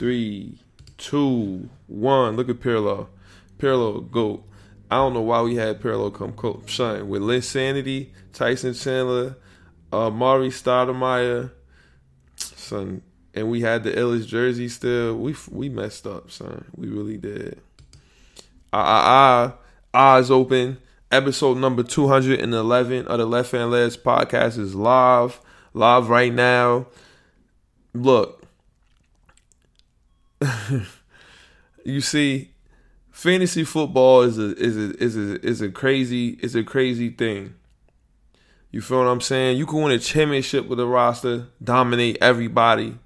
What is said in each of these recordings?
three, two, one. Look at Parallel. Parallel go. I don't know why we had Parallel come co- shine with Linsanity, Tyson Chandler, uh, Mari Stoudemire, son, and we had the illest jersey still. We we messed up, son. We really did. Ah ah ah, eyes open. Episode number two hundred and eleven of the Left Hand Layups podcast is live, live right now. Look, you see, fantasy football is a is a is a is a crazy is a crazy thing. You feel what I'm saying? You can win a championship with a roster, dominate everybody,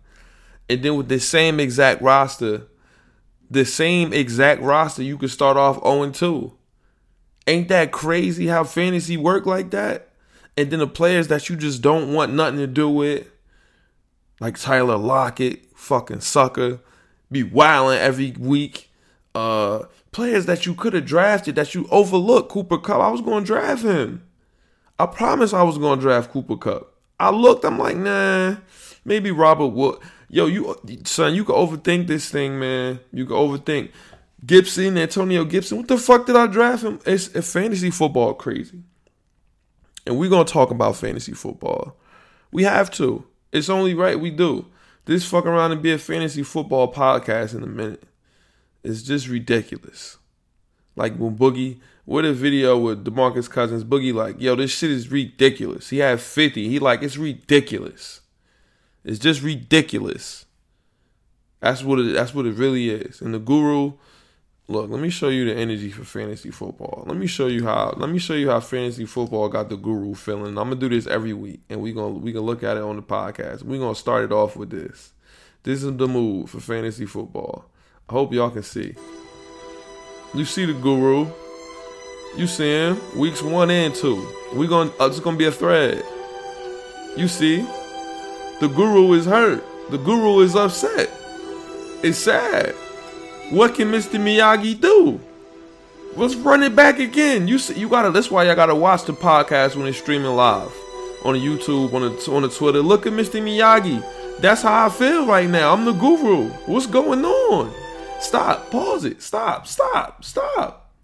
and then with the same exact roster, the same exact roster, you could start off 0 2. Ain't that crazy how fantasy work like that? And then the players that you just don't want nothing to do with, like Tyler Lockett, fucking sucker, be wilding every week. Uh, players that you could have drafted that you overlooked. Cooper Kupp, I was going to draft him. I promise I was going to draft Cooper Kupp. I looked, I'm like, nah, maybe Robert Wood. Yo, you son, you can overthink this thing, man. You can overthink. Gibson, Antonio Gibson. What the fuck did I draft him? It's, it's fantasy football crazy. And we're gonna talk about fantasy football. We have to. It's only right we do. This fuck around and be a fantasy football podcast in a minute. It's just ridiculous. Like when Boogie, with a video with Demarcus Cousins, Boogie like, yo, this shit is ridiculous. He had 50. He like, it's ridiculous. It's just ridiculous. That's what it that's what it really is. And the guru, look, let me show you the energy for fantasy football. Let me show you how let me show you how fantasy football got the guru feeling. I'm gonna do this every week and we gonna we gonna look at it on the podcast. we gonna start it off with this. This is the move for fantasy football. I hope y'all can see. You see the guru. You see him. Weeks one and two. We gonna uh, it's gonna be a thread. You see? The guru is hurt. The guru is upset. It's sad. What can Mr. Miyagi do? Let's run it back again. You see, you gotta. That's why y'all gotta watch the podcast when it's streaming live on YouTube, on the on the Twitter. Look at Mr. Miyagi. That's how I feel right now. I'm the guru. What's going on? Stop. Pause it. Stop. Stop. Stop.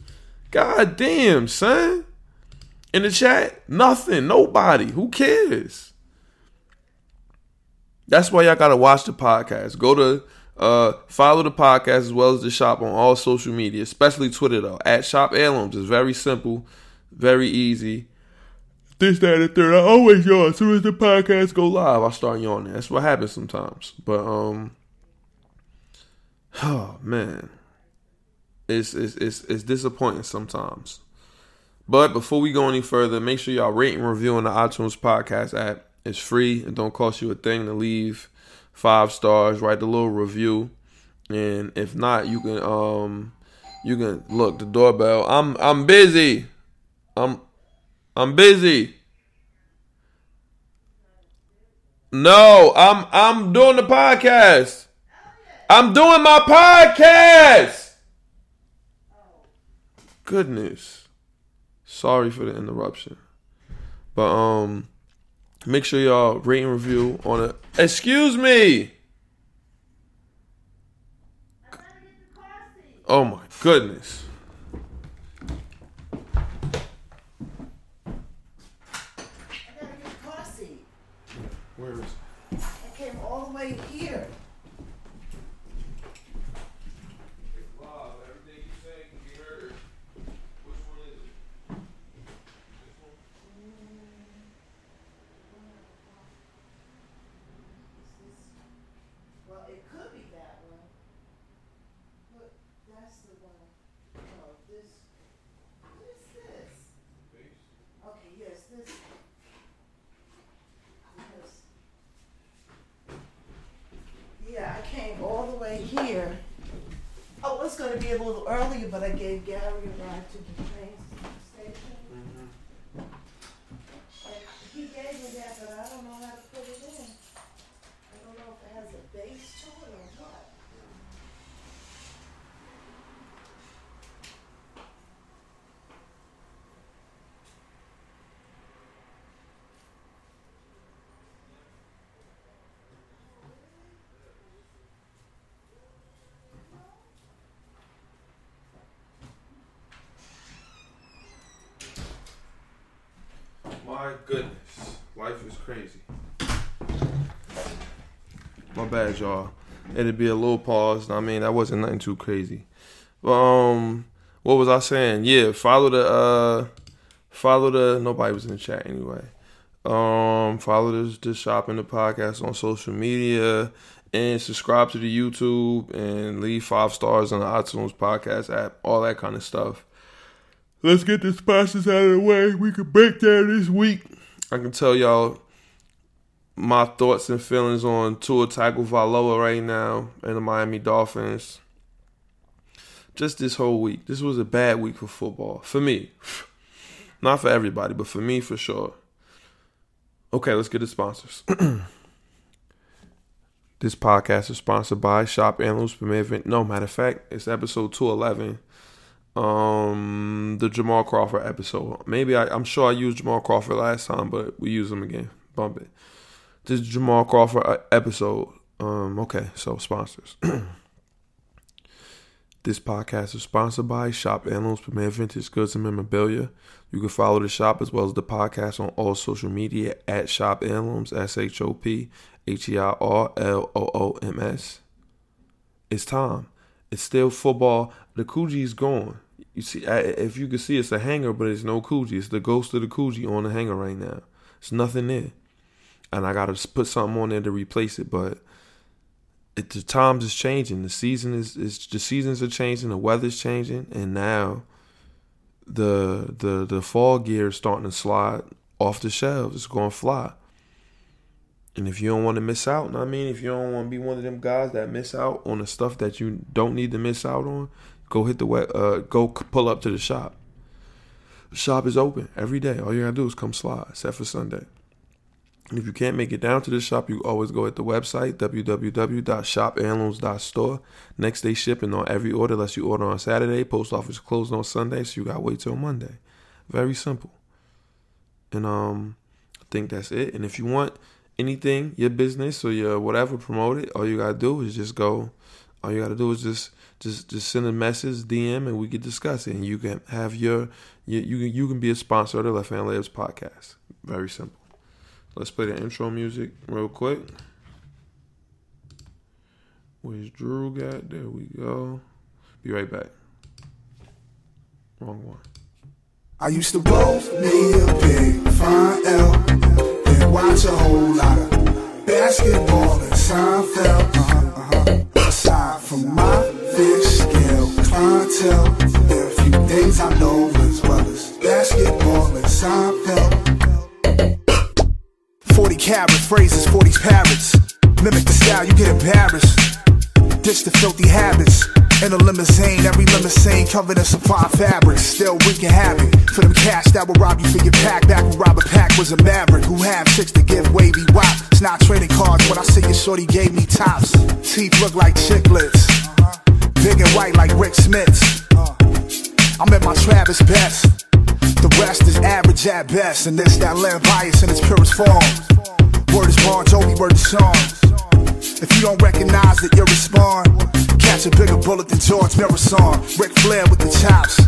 God damn, son. In the chat, nothing. Nobody. Who cares? That's why y'all gotta watch the podcast. Go to uh, follow the podcast as well as the shop on all social media, especially Twitter though. At Shop Heirlooms is very simple, very easy. This, that, and third. I always yawn as soon as the podcast go live. I start yawning. That's what happens sometimes. But um, oh man, it's it's it's, it's disappointing sometimes. But before we go any further, make sure y'all rate and review on the iTunes podcast app. It's free It don't cost you a thing to leave five stars, write a little review, and if not, you can um you can look the doorbell. I'm I'm busy. I'm I'm busy. No, I'm I'm doing the podcast. I'm doing my podcast. Goodness. Sorry for the interruption. But um Make sure y'all rate and review on it. Excuse me. Oh my goodness. Where is it? I came all the way here. here. I was going to be a little earlier, but I gave Gary a ride to the train station. Mm-hmm. And he gave me that, but I don't know how to put it in. I don't know if it has a base to it or what. Goodness. Life is crazy. My bad, y'all. It'd be a little pause. I mean, that wasn't nothing too crazy. But, Um, what was I saying? Yeah, follow the uh, follow the. Nobody was in the chat anyway. Um, follow the the shopping the podcast on social media and subscribe to the YouTube and leave five stars on the iTunes podcast app. All that kind of stuff. Let's get the sponsors out of the way. We can break down this week. I can tell y'all my thoughts and feelings on Tua Tagovailoa right now and the Miami Dolphins. Just this whole week. This was a bad week for football. For me. Not for everybody, but for me for sure. Okay, let's get the sponsors. this podcast is sponsored by Shop Premier Event. No, matter of fact, it's episode 211 um the Jamal Crawford episode. Maybe I, am sure I used Jamal Crawford last time, but we use him again. Bump it. This Jamal Crawford uh, episode. Um, okay, so sponsors. this podcast is sponsored by Shop Heirlooms Premier Vintage Goods and Memorabilia. You can follow the shop as well as the podcast on all social media at Shop Heirlooms, S H O P H E I R L O O M S. It's time. It's still football. The Coogi's gone. You see, if you can see, it's a hanger, but it's no Coogi. It's the ghost of the Coogi on the hanger right now. It's nothing there, and I gotta put something on there to replace it. But it, the times is changing. The season is, is the seasons are changing. The weather's changing, and now the the the fall gear is starting to slide off the shelves. It's going to fly. And if you don't want to miss out, I mean, if you don't want to be one of them guys that miss out on the stuff that you don't need to miss out on, go hit the wet, uh, go pull up to the shop. The shop is open every day. All you gotta do is come slide, except for Sunday. And if you can't make it down to the shop, you always go at the website www.shopheirlooms.store. Next day shipping on every order, unless you order on Saturday. Post office closed on Sunday, so you gotta wait till Monday. Very simple. And um, I think that's it. And if you want anything, your business or your whatever, promote it. All you gotta do is just go. All you gotta do is just just just send a message, DM, and we can discuss it. And you can have your you you can you can be a sponsor of the Left Hand Layups podcast. Very simple. Let's play the intro music real quick. Where's Drew got? There we go. Be right back. Wrong one. I used to roll me a big fine L watch a whole lot of basketball and Seinfeld. Uh-huh, uh-huh. Aside from my fish scale clientele, there are a few things I know as well as basketball and Seinfeld. 40 carat phrases, 40's parrots. Mimic the style, you get embarrassed. Ditch the filthy habits. In a limousine, every limousine covered in fine fabrics. Still wreaking havoc for them cash that will rob you for your pack. Back when Robert Pack was a maverick who had chicks to give wavy wop. It's not trading cards when I say your shorty gave me tops. Teeth look like chiclets. Big and white like Rik Smits. I'm at my Travis best. The rest is average at best, and this that land bias in its purest form. Word is Bon Jovi, word is song. If you don't recognize it, you respond. Catch a bigger bullet than George Marathon. Ric Flair with the chops.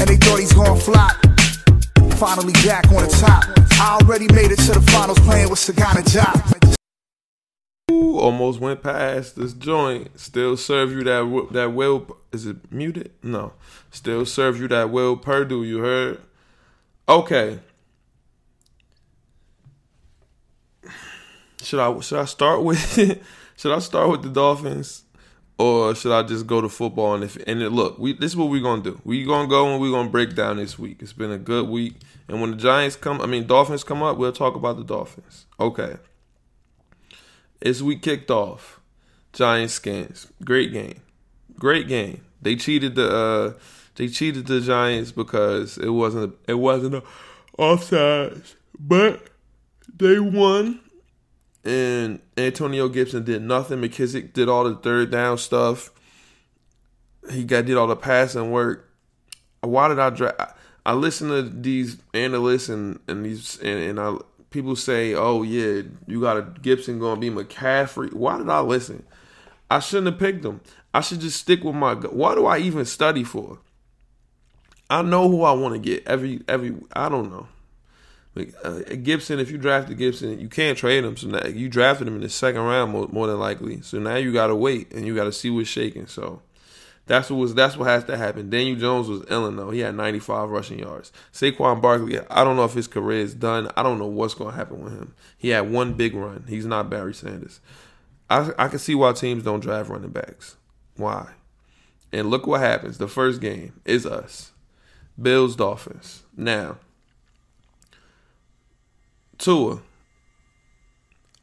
And they thought he's gonna flop. Finally back on the top. I already made it to the finals playing with Sagana Job. Ooh, almost went past this joint. Still serve you that that will. Is it muted? No. Still serve you that Will Perdue, you heard? Okay. Should I should I start with should I start with the Dolphins or should I just go to football and if and it, look, we this is what we're gonna do. we gonna go and we're gonna break down this week. It's been a good week. And when the Giants come I mean Dolphins come up, we'll talk about the Dolphins. Okay. as we kicked off. Giants skins. Great game. Great game. They cheated the uh they cheated the Giants because it wasn't it wasn't a offsides, but they won. And Antonio Gibson did nothing. McKissic did all the third down stuff. He got did all the passing work. Why did I draft? I listen to these analysts and and these and, and I people say, "Oh yeah, you got a Gibson going to be McCaffrey." Why did I listen? I shouldn't have picked him. I should just stick with my. Why do I even study for? I know who I want to get every every I don't know. Uh, Gibson, if you drafted Gibson, you can't trade him. So now you drafted him in the second round more, more than likely. So now you got to wait and you got to see what's shaking. So that's what was that's what has to happen. Daniel Jones was ill though. He had 95 rushing yards. Saquon Barkley, I don't know if his career is done. I don't know what's going to happen with him. He had one big run. He's not Barry Sanders. I I can see why teams don't draft running backs. Why? And look what happens. The first game is us. Bills Dolphins. Now Tua.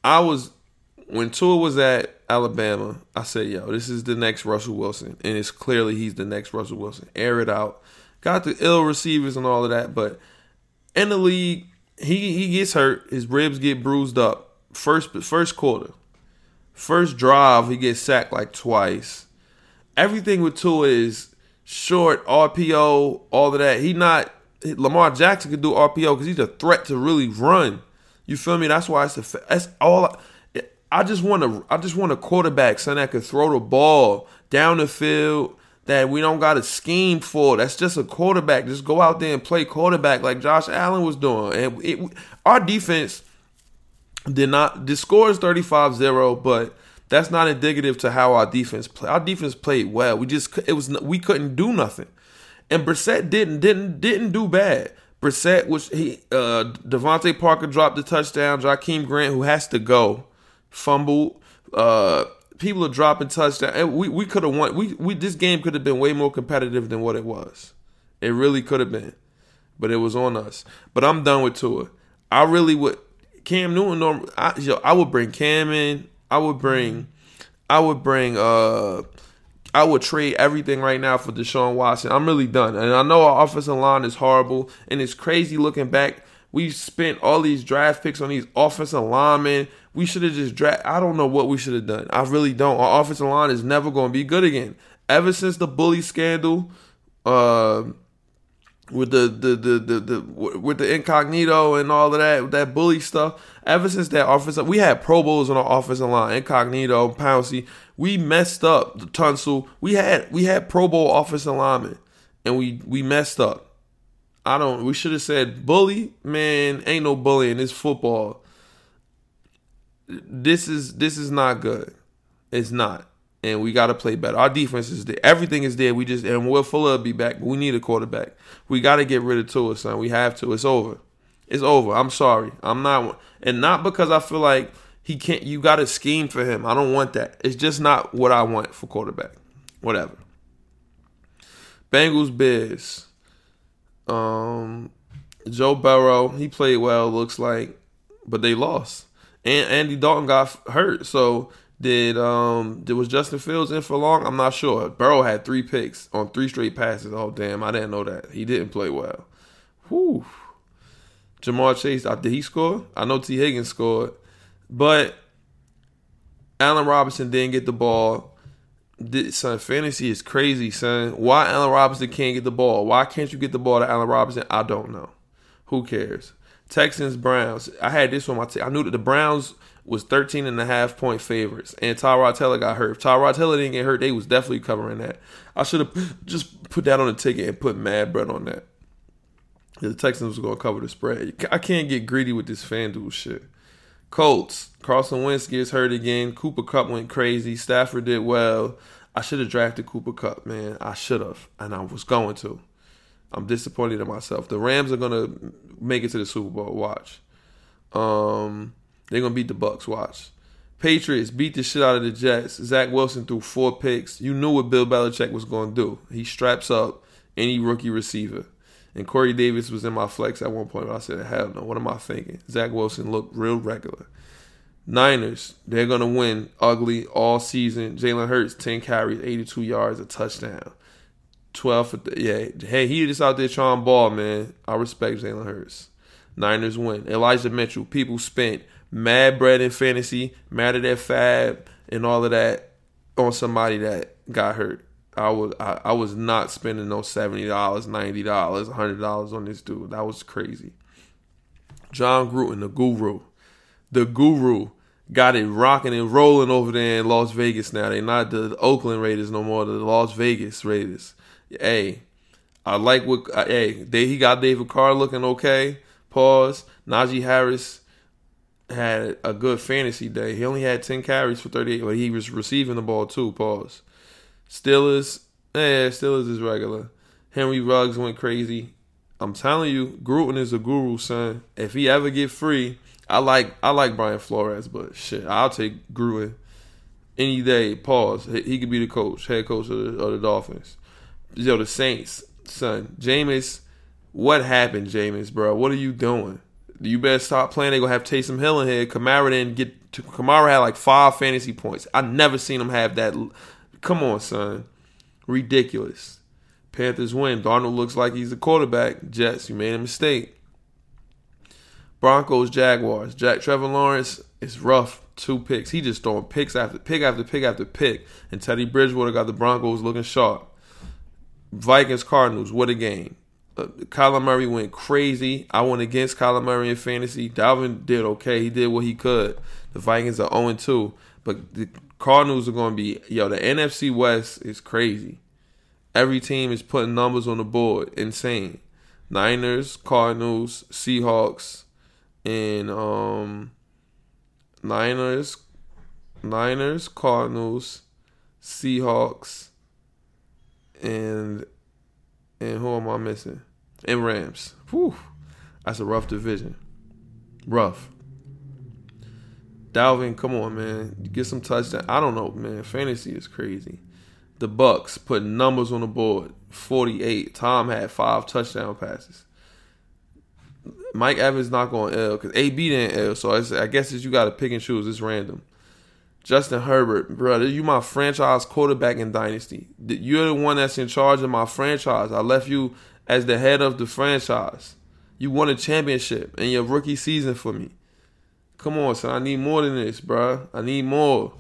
I was when Tua was at Alabama, I said, "Yo, this is the next Russell Wilson," and it's clearly he's the next Russell Wilson. Air it out, got the ill receivers and all of that, but in the league, he he gets hurt, his ribs get bruised up. First first quarter, first drive, he gets sacked like twice. Everything with Tua is short RPO, all of that. He not Lamar Jackson could do RPO because he's a threat to really run. You feel me? That's why it's a, that's all. I just want to I just want a quarterback, son, that could throw the ball down the field that we don't got a scheme for. That's just a quarterback. Just go out there and play quarterback like Josh Allen was doing. And it, our defense did not. The score is 35-0, but that's not indicative to how our defense played. Our defense played well. We just it was we couldn't do nothing. And Brissett didn't didn't didn't do bad. Brissett was he uh DeVante Parker dropped the touchdown. Jakeem Grant, who has to go, fumbled. Uh people are dropping touchdowns. And we, we could have won we, we this game could have been way more competitive than what it was. It really could have been. But it was on us. But I'm done with Tua. I really would Cam Newton I, yo, I would bring Cam in. I would bring I would bring uh I would trade everything right now for Deshaun Watson. I'm really done. And I know our offensive line is horrible, and it's crazy looking back. We spent all these draft picks on these offensive linemen. We should have just draft. I don't know what we should have done. I really don't. Our offensive line is never going to be good again. Ever since the bully scandal, uh, with the the, the the the with the incognito and all of that that bully stuff. Ever since that offensive, we had Pro Bowls on our offensive line, incognito, Pouncey. We messed up the Tunsil. We had we had Pro Bowl offensive linemen, and we we messed up. I don't. We should have said bully. Man, ain't no bullying. It's football. This is this is not good. It's not and we got to play better. Our defense is there. Everything is there. We just and Will Fuller be back. But we need a quarterback. We got to get rid of Tua, son. We have to. It's over. It's over. I'm sorry. I'm not, and not because I feel like he can't. You got a scheme for him. I don't want that. It's just not what I want for quarterback. Whatever. Bengals Bears. Um, Joe Burrow. He played well. Looks like, but they lost. And Andy Dalton got hurt, so did um did was Justin Fields in for long? I'm not sure. Burrow had three picks on three straight passes. Oh damn, I didn't know that. He didn't play well. Whew. Ja'Marr Chase, did he score? I know Tee Higgins scored, but Allen Robinson didn't get the ball. son, fantasy is crazy, son. Why Allen Robinson can't get the ball? Why can't you get the ball to Allen Robinson? I don't know. Who cares? Texans Browns. I had this on my. T- I knew that the Browns was 13 and a half point favorites, and Tyrod Taylor got hurt. If Tyrod Taylor didn't get hurt, they was definitely covering that. I should have just put that on the ticket and put mad bread on that. The Texans was going to cover the spread. I can't get greedy with this FanDuel shit. Colts, Carson Wentz gets hurt again. Cooper Kupp went crazy. Stafford did well. I should have drafted Cooper Kupp, man. I should have, and I was going to. I'm disappointed in myself. The Rams are gonna make it to the Super Bowl. Watch. Um, they're gonna beat the Bucs. Watch. Patriots beat the shit out of the Jets. Zach Wilson threw four picks. You knew what Bill Belichick was gonna do. He straps up any rookie receiver. And Corey Davis was in my flex at one point. But I said, hell no. What am I thinking? Zach Wilson looked real regular. Niners, they're gonna win ugly all season. Jalen Hurts, 10 carries, 82 yards, a touchdown. 12 for the, yeah. Hey, he just out there trying ball, man. I respect Jalen Hurts. Niners win. Elijah Mitchell, people spent mad bread in fantasy, mad at that fab and all of that on somebody that got hurt. I was I, I was not spending no seventy dollars, ninety dollars, hundred dollars on this dude. That was crazy. Jon Gruden, the guru, the guru, got it rocking and rolling over there in Las Vegas. Now they not the Oakland Raiders no more, the Las Vegas Raiders. Hey, I like what. Uh, hey, they he got David Carr looking okay. Pause. Najee Harris had a good fantasy day. He only had 10 carries for 38, but he was receiving the ball too. Pause. Steelers, yeah, Steelers is regular. Henry Ruggs went crazy. I'm telling you, Gruden is a guru, son. If he ever get free, I like I like Brian Flores, but shit, I'll take Gruden any day. Pause. He could be the coach, head coach of the, of the Dolphins. Yo, the Saints, son. Jameis, what happened, Jameis, bro? What are you doing? You better stop playing. They gonna have Taysom Hill in here. Kamara didn't get. To, Kamara had like five fantasy points. I never seen him have that. Come on, son. Ridiculous. Panthers win. Darnold looks like he's a quarterback. Jets, you made a mistake. Broncos, Jaguars. Jack Trevor Lawrence is rough. Two picks. He just throwing picks after pick after pick after pick. And Teddy Bridgewater got the Broncos looking sharp. Vikings, Cardinals. What a game. Uh, Kyler Murray went crazy. I went against Kyler Murray in fantasy. Dalvin did okay. He did what he could. The Vikings are 0 2. But the Cardinals are going to be, yo, the NFC West is crazy. Every team is putting numbers on the board. Insane. Niners, Cardinals, Seahawks, and um Niners, Niners, Cardinals, Seahawks, and and who am I missing? And Rams. Whew. That's a rough division. Rough. Dalvin, come on, man. Get some touchdown. I don't know, man. Fantasy is crazy. The Bucs put numbers on the board. 48. Tom had five touchdown passes. Mike Evans not going L because AB didn't L. So I guess you got to pick and choose. It's random. Justin Herbert, brother, you my franchise quarterback in Dynasty. You're the one that's in charge of my franchise. I left you as the head of the franchise. You won a championship in your rookie season for me. Come on, son. I need more than this, bro. I need more.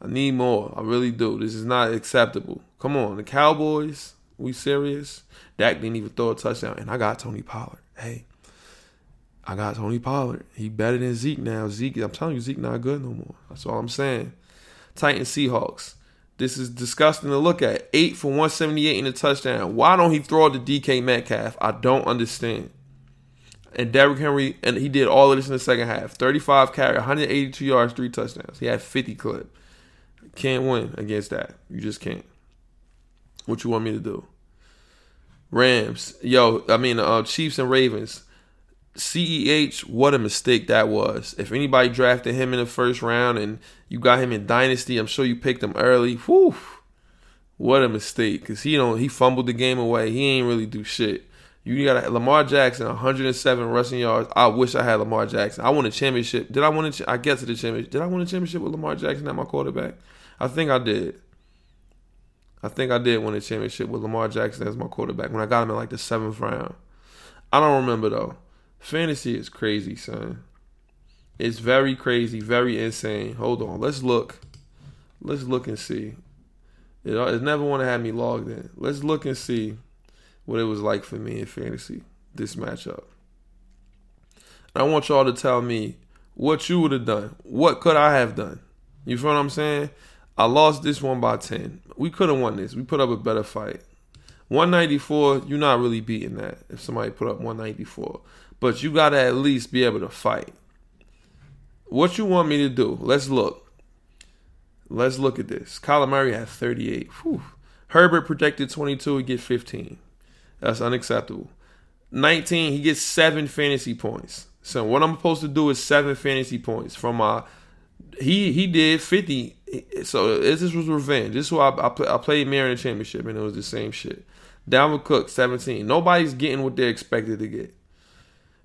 I need more. I really do. This is not acceptable. Come on, the Cowboys. We serious? Dak didn't even throw a touchdown, and I got Tony Pollard. Hey, I got Tony Pollard. He better than Zeke now. Zeke, I'm telling you, Zeke not good no more. That's all I'm saying. Titans Seahawks. This is disgusting to look at. Eight for 178 in a touchdown. Why don't he throw to DK Metcalf? I don't understand. And Derrick Henry, and he did all of this in the second half. 35 carry, 182 yards, three touchdowns. He had 50 clip. Can't win against that. You just can't. What you want me to do? Rams, yo, I mean, uh, Chiefs and Ravens. CEH, what a mistake that was. If anybody drafted him in the first round and you got him in Dynasty, I'm sure you picked him early. Whew. What a mistake. Cause he don't he fumbled the game away. He ain't really do shit. You got Lamar Jackson, 107 rushing yards. I wish I had Lamar Jackson. I won a championship. Did I win a? I get to the championship. Did I win a championship with Lamar Jackson at my quarterback? I think I did. I think I did win a championship with Lamar Jackson as my quarterback when I got him in like the seventh round. I don't remember though. Fantasy is crazy, son. It's very crazy, very insane. Hold on, let's look. Let's look and see. It, uh, it never want to have me logged in. Let's look and see what it was like for me in fantasy this matchup. I want y'all to tell me what you would have done. What could I have done? You feel what I'm saying? I lost this one by 10. We could have won this. We put up a better fight. 194, you're not really beating that if somebody put up 194 but you got to at least be able to fight. What you want me to do? Let's look. Let's look at this. Kyler Murray had 38. Whew. Herbert projected 22, he get 15. That's unacceptable. 19, he gets seven fantasy points. So what I'm supposed to do is seven fantasy points from my. He he did 50. So this was revenge. This is why I, I, play, I played Mary in the championship and it was the same shit. Dalvin Cook 17. Nobody's getting what they're expected to get.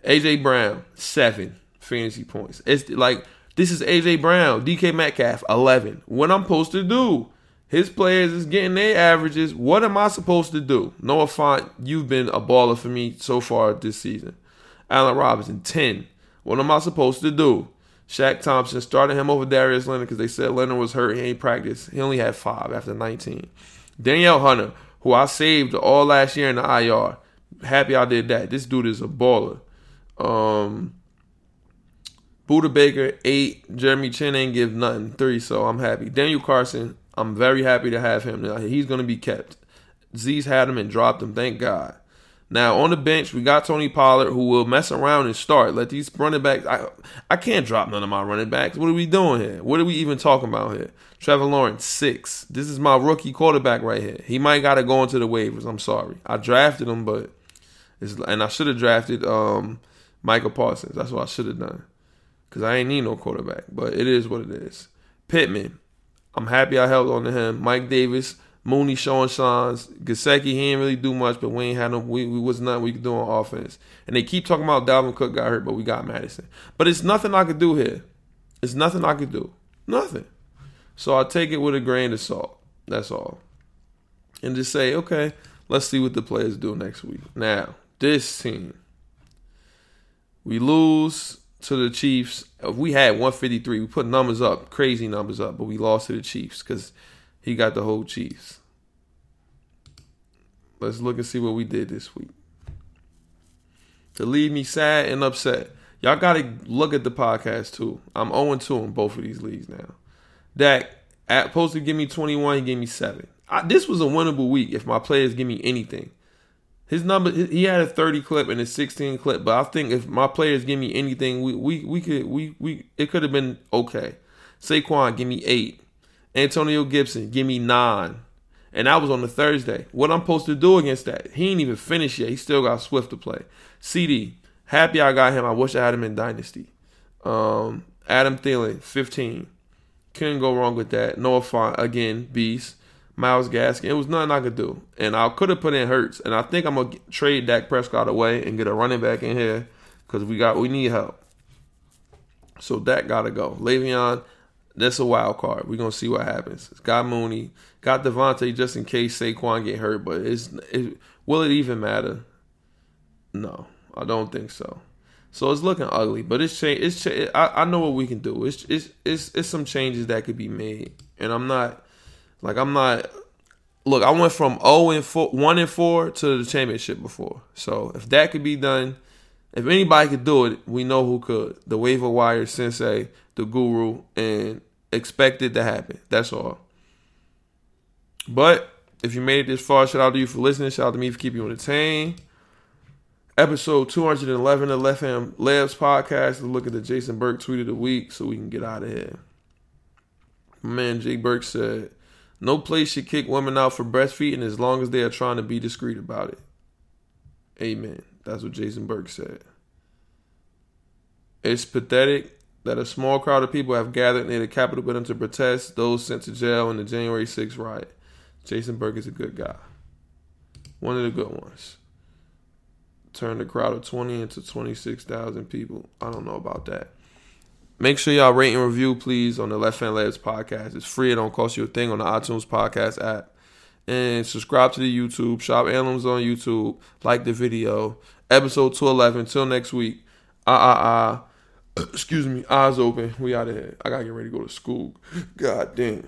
AJ Brown, seven fantasy points. It's like this is AJ Brown, DK Metcalf, eleven. What I'm supposed to do? His players is getting their averages. What am I supposed to do? Noah Fant, you've been a baller for me so far this season. Allen Robinson, 10. What am I supposed to do? Shaq Thompson started him over Darius Leonard because they said Leonard was hurt. He ain't practiced. He only had five after 19. Danielle Hunter, who I saved all last year in the IR. Happy I did that. This dude is a baller. Um, Budda Baker eight. Jeremy Chinn ain't give nothing three. So I'm happy. Daniel Carlson, I'm very happy to have him. He's gonna be kept. Z's had him and dropped him. Thank God. Now on the bench, we got Tony Pollard who will mess around and start. Let these running backs. I I can't drop none of my running backs. What are we doing here? What are we even talking about here? Trevor Lawrence six. This is my rookie quarterback right here. He might got to go into the waivers. I'm sorry. I drafted him, but it's, and I should have drafted um, Michael Parsons. That's what I should have done because I ain't need no quarterback. But it is what it is. Pittman. I'm happy I held on to him. Mike Davis. Mooney showing signs. Gesicki, he ain't really do much, but we ain't had no. We, we was nothing we could do on offense. And they keep talking about Dalvin Cook got hurt, but we got Mattison. But it's nothing I could do here. It's nothing I could do. Nothing. So I take it with a grain of salt. That's all. And just say, okay, let's see what the players do next week. Now, this team, we lose to the Chiefs. We had 153. We put numbers up, crazy numbers up, but we lost to the Chiefs because he got the whole Chiefs. Let's look and see what we did this week. To leave me sad and upset. Y'all got to look at the podcast too. I'm 0 2 in both of these leagues now. Dak at, supposed to give me 21, he gave me 7. I, this was a winnable week if my players give me anything. His number, he had a 30 clip and a 16 clip, but I think if my players give me anything, we we, we could we we it could have been okay. Saquon, give me eight. Antonio Gibson, give me nine. And that was on the Thursday. What I'm supposed to do against that? He ain't even finished yet. He still got Swift to play. CeeDee, happy I got him. I wish I had him in Dynasty. Um, Adam Thielen, 15. Couldn't go wrong with that. Noah Fant, again, beast. Myles Gaskin. It was nothing I could do. And I could have put in Hurts. And I think I'm to trade Dak Prescott away and get a running back in here because we got we need help. So Dak got to go. Le'Veon, that's a wild card. We're gonna see what happens. It's got Mooney, got Davante just in case Saquon get hurt, but it's it, will it even matter? No, I don't think so. So it's looking ugly, but it's change. It's cha- I, I know what we can do. It's it's it's it's some changes that could be made, and I'm not like I'm not. Look, I went from 0 and 4, 1 and 4 to the championship before. So if that could be done, if anybody could do it, we know who could. The waiver wire sensei, the guru, and expect it to happen. That's all. But if you made it this far, shout out to you for listening. Shout out to me for keeping you entertained. Episode 211 of Left Hand Layups podcast. Let's look at the Jason Burke tweet of the week so we can get out of here. Man Jake Burke said, No place should kick women out for breastfeeding as long as they are trying to be discreet about it. Amen. That's what Jason Burke said. It's pathetic that a small crowd of people have gathered near the Capitol building to protest those sent to jail in the January 6th riot. Jason Burke is a good guy. One of the good ones. Turned a crowd of 20 into 26,000 people. I don't know about that. Make sure y'all rate and review, please, on the Left Hand Layups podcast. It's free. It don't cost you a thing on the iTunes podcast app. And subscribe to the YouTube. Shop Heirlooms on YouTube. Like the video. Episode 211. Until next week. Ah, ah, ah. Excuse me, eyes open. We out of here. I gotta get ready to go to school. God damn.